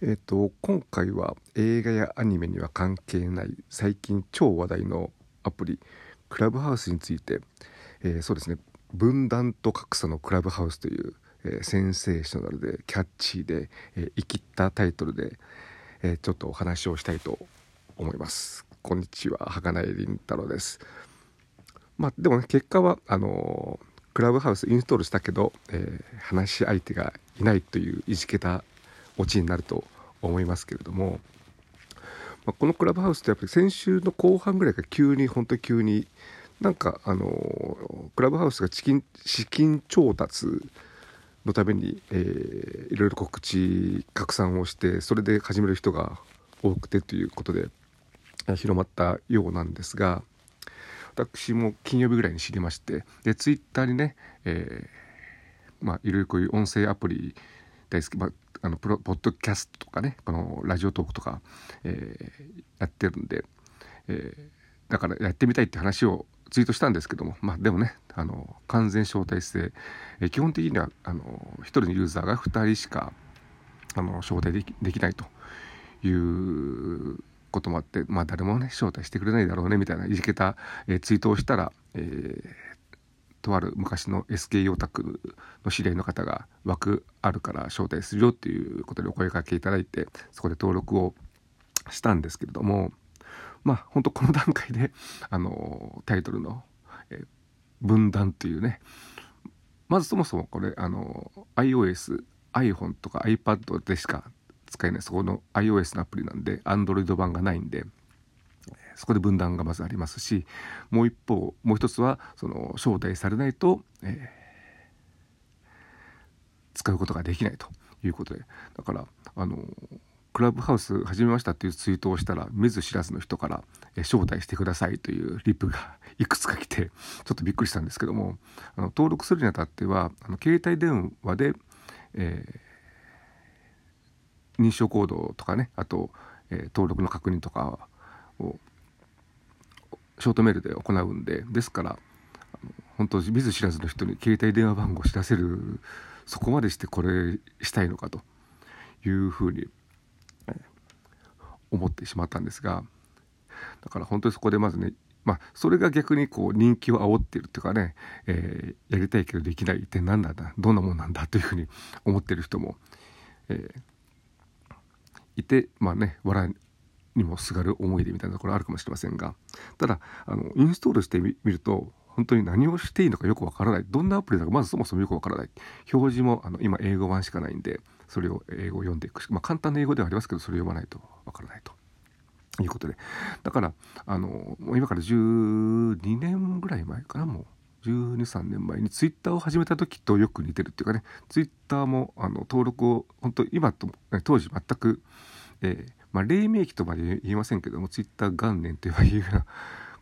えっ、と今回は映画やアニメには関係ない最近超話題のアプリクラブハウスについて、えー、そうですね分断と格差のクラブハウスという、えー、センセーショナルでキャッチーで、えー、生きったタイトルで、えちょっとお話をしたいと思います。こんにちは儚井凛太郎です。まあでもね結果はあのクラブハウスインストールしたけど、え話し相手がいないといういじけたオチになると思いますけれども、まあ、このクラブハウスってやっぱり先週の後半ぐらいから急に本当に急になんかあのクラブハウスが資金資金調達のために、えー、いろいろ告知拡散をしてそれで始める人が多くてということで広まったようなんですが私も金曜日ぐらいに知りましてでツイッターにね、えー、まあいろいろこういう音声アプリ大好き、まあ、あのプロポッドキャストとかねこのラジオトークとか、えー、やってるんで、えー、だからやってみたいって話をツイートしたんですけどもまあでもねあの完全招待制、えー、基本的にはあの1人のユーザーが2人しかあの招待できできないということもあって、まあ、誰もね招待してくれないだろうねみたいないじけた、えー、ツイートをしたら、えー、とある昔の SK オタクの知り合いの方が枠あるから招待するよっていうことでお声かけいただいてそこで登録をしたんですけれどもまあ本当この段階で あのタイトルの「分断」っていうねまずそもそもこれあの iOS iPhone とか iPad でしか使えないそこの iOS のアプリなんで Android 版がないんでそこで分断がまずありますしもう一方もう一つはその招待されないと、えー、使うことができないということで。だからあのクラブハウス始めましたっていうツイートをしたら見ず知らずの人から「招待してください」というリプが いくつか来てちょっとびっくりしたんですけどもあの登録するにあたってはあの携帯電話で、えー、認証コードとかねあと、えー、登録の確認とかをショートメールで行うんでですから本当見ず知らずの人に携帯電話番号を知らせるそこまでしてこれしたいのかというふうに思ってしまったんですがだから本当にそこでまずねまあそれが逆にこう人気を煽ってるっていうかね、えー、やりたいけどできないって何なんだどんなもんなんだというふうに思ってる人も、えー、いてまあね笑にもすがる思い出みたいなところあるかもしれませんがただあのインストールしてみると本当に何をしていいのかよくわからない。どんなアプリだかまずそもそもよくわからない。表示もあの今英語版しかないんでそれを英語を読んでいくまあ簡単な英語ではありますけどそれを読まないとわからないと。いうことで。だからあの今から12年ぐらい前かなもう。123年前にツイッターを始めた時とよく似てるっていうかね。ツイッターもあの登録を本当今と当時全く、えーまあ、黎明期とまで言いませんけどもツイッター元年というような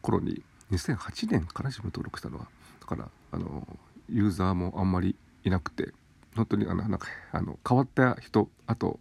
頃に2008年から自分登録したのはだからあのユーザーもあんまりいなくて本当にあのなんかあの変わった人あと、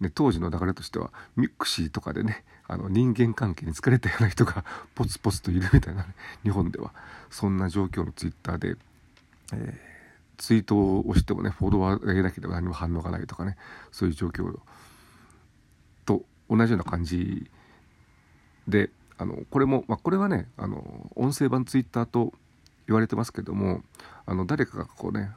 ね、当時の流れとしてはミックシーとかでねあの人間関係に疲れたような人がポツポツといるみたいな、ね、日本ではそんな状況のツイッターで、えー、ツイートをしてもねフォロワーがいなければ何も反応がないとかねそういう状況を同じような感じであのこれも、まあ、これはねあの音声版ツイッターと言われてますけどもあの誰かがこうね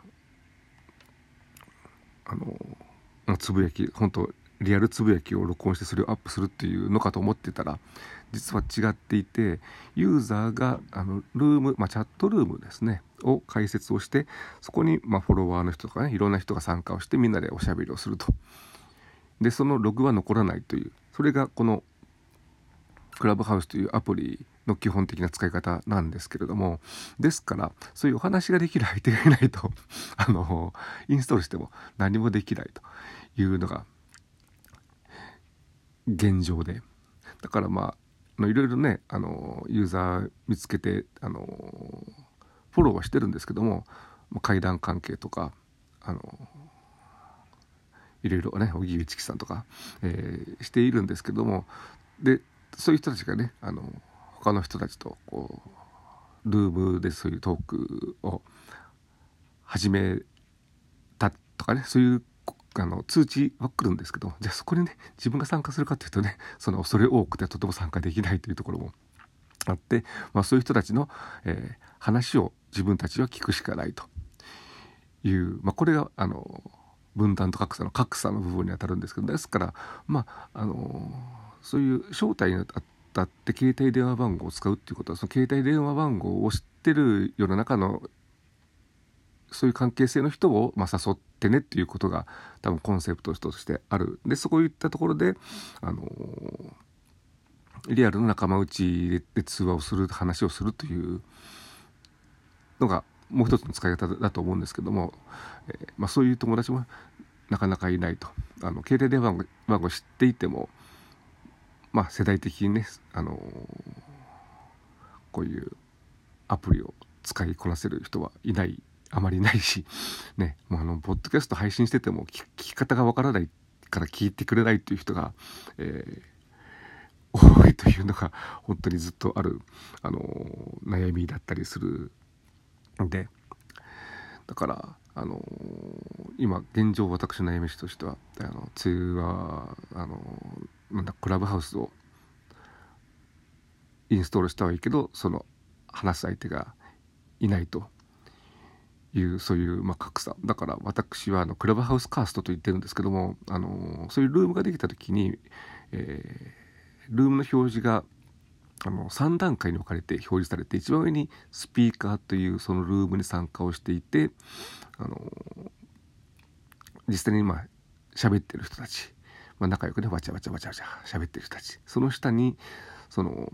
あのつぶやき本当リアルつぶやきを録音してそれをアップするっていうのかと思ってたら実は違っていてユーザーがあのルーム、まあ、チャットルームですねを開設をしてそこに、まあ、フォロワーの人とかねいろんな人が参加をしてみんなでおしゃべりをすると。でそのログは残らないというそれがこのクラブハウスというアプリの基本的な使い方なんですけれどもですからそういうお話ができる相手がいないと あのインストールしても何もできないというのが現状で。だからまあいろいろねあのユーザー見つけてあのフォローはしてるんですけども階段関係とかあのいろいろね荻上チキさんとか、えー、しているんですけどもでそういう人たちがねあの他の人たちとこうルームでそういうトークを始めたとかねそういうあの通知は来るんですけどじゃあそこにね自分が参加するかっていうとねその恐れ多くてとても参加できないというところもあって、まあ、そういう人たちの、えー、話を自分たちは聞くしかないという、まあ、これがあの分断と格差の格差の部分にあたるんですけどですからまああのそういう招待にあたって携帯電話番号を使うっていうことはその携帯電話番号を知ってる世の中のそういう関係性の人を、まあ、誘ってねっていうことが多分コンセプトとしてある。でそういったところであのリアルの仲間内で通話をする話をするというのがもう一つの使い方だと思うんですけども、えー、まあ、そういう友達もなかなかいないと。あの携帯電話番号知っていても、まあ、世代的にね、あのー、こういうアプリを使いこなせる人はいないあまりないし、ね、もうあのポッドキャスト配信してても聞き方がわからないから聞いてくれないっていう人が、えー、多いというのが本当にずっとある、あの悩みだったりするでだからあの、今現状私の悩みとしてはあの通話あの、なんだクラブハウスをインストールしたはいいけどその話す相手がいないというそういう、まあ、格差。だから私はあのクラブハウスカーストと言ってるんですけどもあの、そういうルームができた時に、えー、ルームの表示があの3段階に分かれて表示されて一番上にスピーカーというそのルームに参加をしていてあの実際に今喋ってる人たち、まあ、仲良くねわちゃわちゃわちゃわちゃ喋ってる人たちその下にその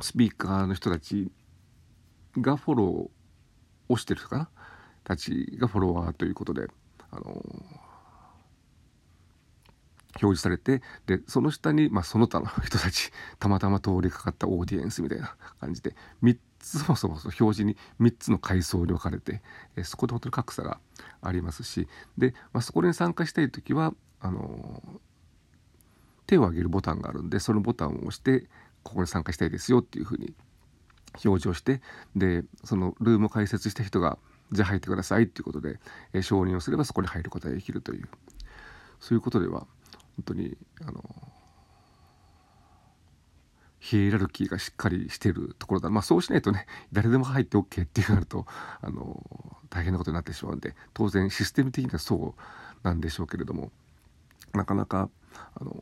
スピーカーの人たちがフォローをしてる人かな？たちがフォロワーということであの表示されてでその下に、まあ、その他の人たちたまたま通りかかったオーディエンスみたいな感じで3つそもそも表示に3つの階層に分かれて、えそこで本当に格差がありますしで、まあ、そこに参加したい時はあの手を挙げるボタンがあるんでそのボタンを押してここに参加したいですよっていうふうに表示をしてでそのルームを開設した人がじゃあ入ってくださいっていうことで、え承認をすればそこに入ることができるという。そういうことでは本当にあのヒエラルキーがしっかりしてるところだ。まあそうしないとね誰でも入って OK っていうなるとあの大変なことになってしまうんで当然システム的にはそうなんでしょうけれどもなかなかあの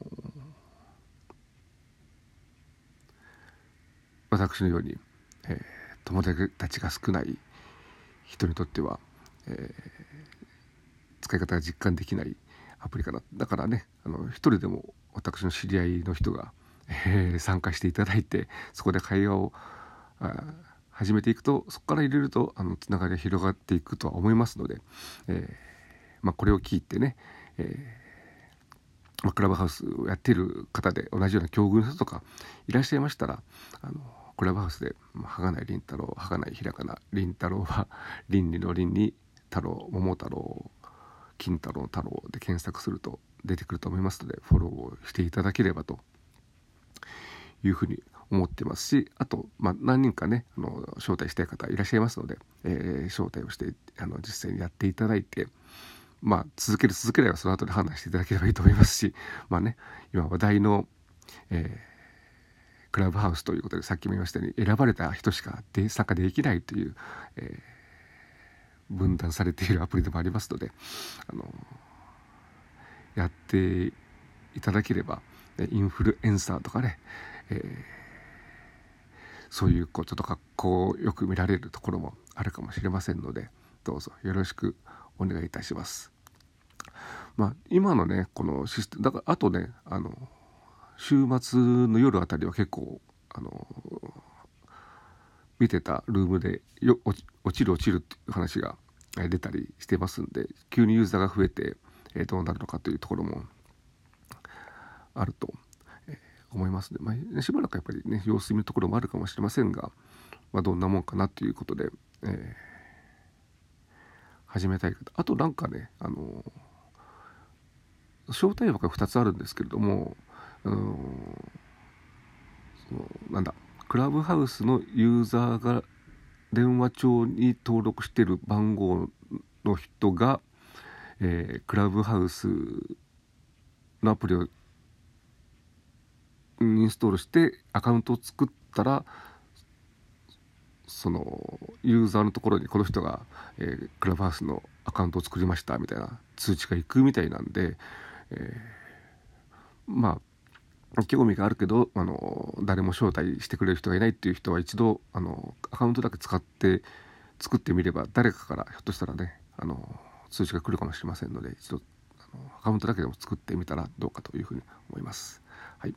私のように、えー、友達が少ない人にとっては、えー、使い方が実感できないアプリかな。だからねあの一人でも私の知り合いの人が、えー、参加していただいてそこで会話を始めていくとそこから入れるとあのつながりが広がっていくとは思いますので、えー、まあ、これを聞いてね、えー、まあ、クラブハウスをやっている方で同じような境遇の人とかいらっしゃいましたらあのクラブハウスで「はがない凛太郎」「はがないひらかな」「凛太郎」は倫理の倫に太郎桃太郎金太郎太郎で検索すると出てくると思いますのでフォローをしていただければと。いうふうに思ってますしあと、まあ、何人かねあの招待したい方いらっしゃいますので、えー、招待をしてあの実際にやっていただいてまあ続ける続ければその後で判断していただければいいと思いますしまあね今話題の、えー、クラブハウスということでさっきも言いましたように選ばれた人しか参加できないという、えー分断されているアプリでもありますのであのやっていただければインフルエンサーとかね、えー、そういうこととかこうよく見られるところもあるかもしれませんのでどうぞよろしくお願いいたします。まあ、今のねこのシステムだからあとねあの週末の夜あたりは結構あの見てたルームでよ落ちる落ちるっていう話が出たりしてますんで急にユーザーが増えて、えどうなるのかというところもあると、思いますので、まあ、しばらくやっぱりね様子見るところもあるかもしれませんが、まあ、どんなもんかなということで、えー、始めたいあとなんかねあの招待枠が2つあるんですけれども、あのそのなんだクラブハウスのユーザーが電話帳に登録してる番号の人が、えー、クラブハウスのアプリをインストールしてアカウントを作ったらそのユーザーのところにこの人が、えー、クラブハウスのアカウントを作りましたみたいな通知が行くみたいなんで、えー、まあ興味があるけどあの誰も招待してくれる人がいないっていう人は一度あのアカウントだけ使って作ってみれば誰かからひょっとしたらねあの通知が来るかもしれませんので一度あのアカウントだけでも作ってみたらどうかというふうに思います。はい、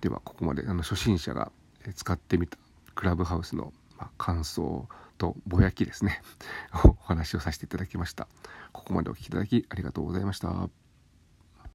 ではここまであの初心者が使ってみたクラブハウスの、ま、感想とぼやきですね お話をさせていただきました。ここまでお聴きいただきありがとうございました。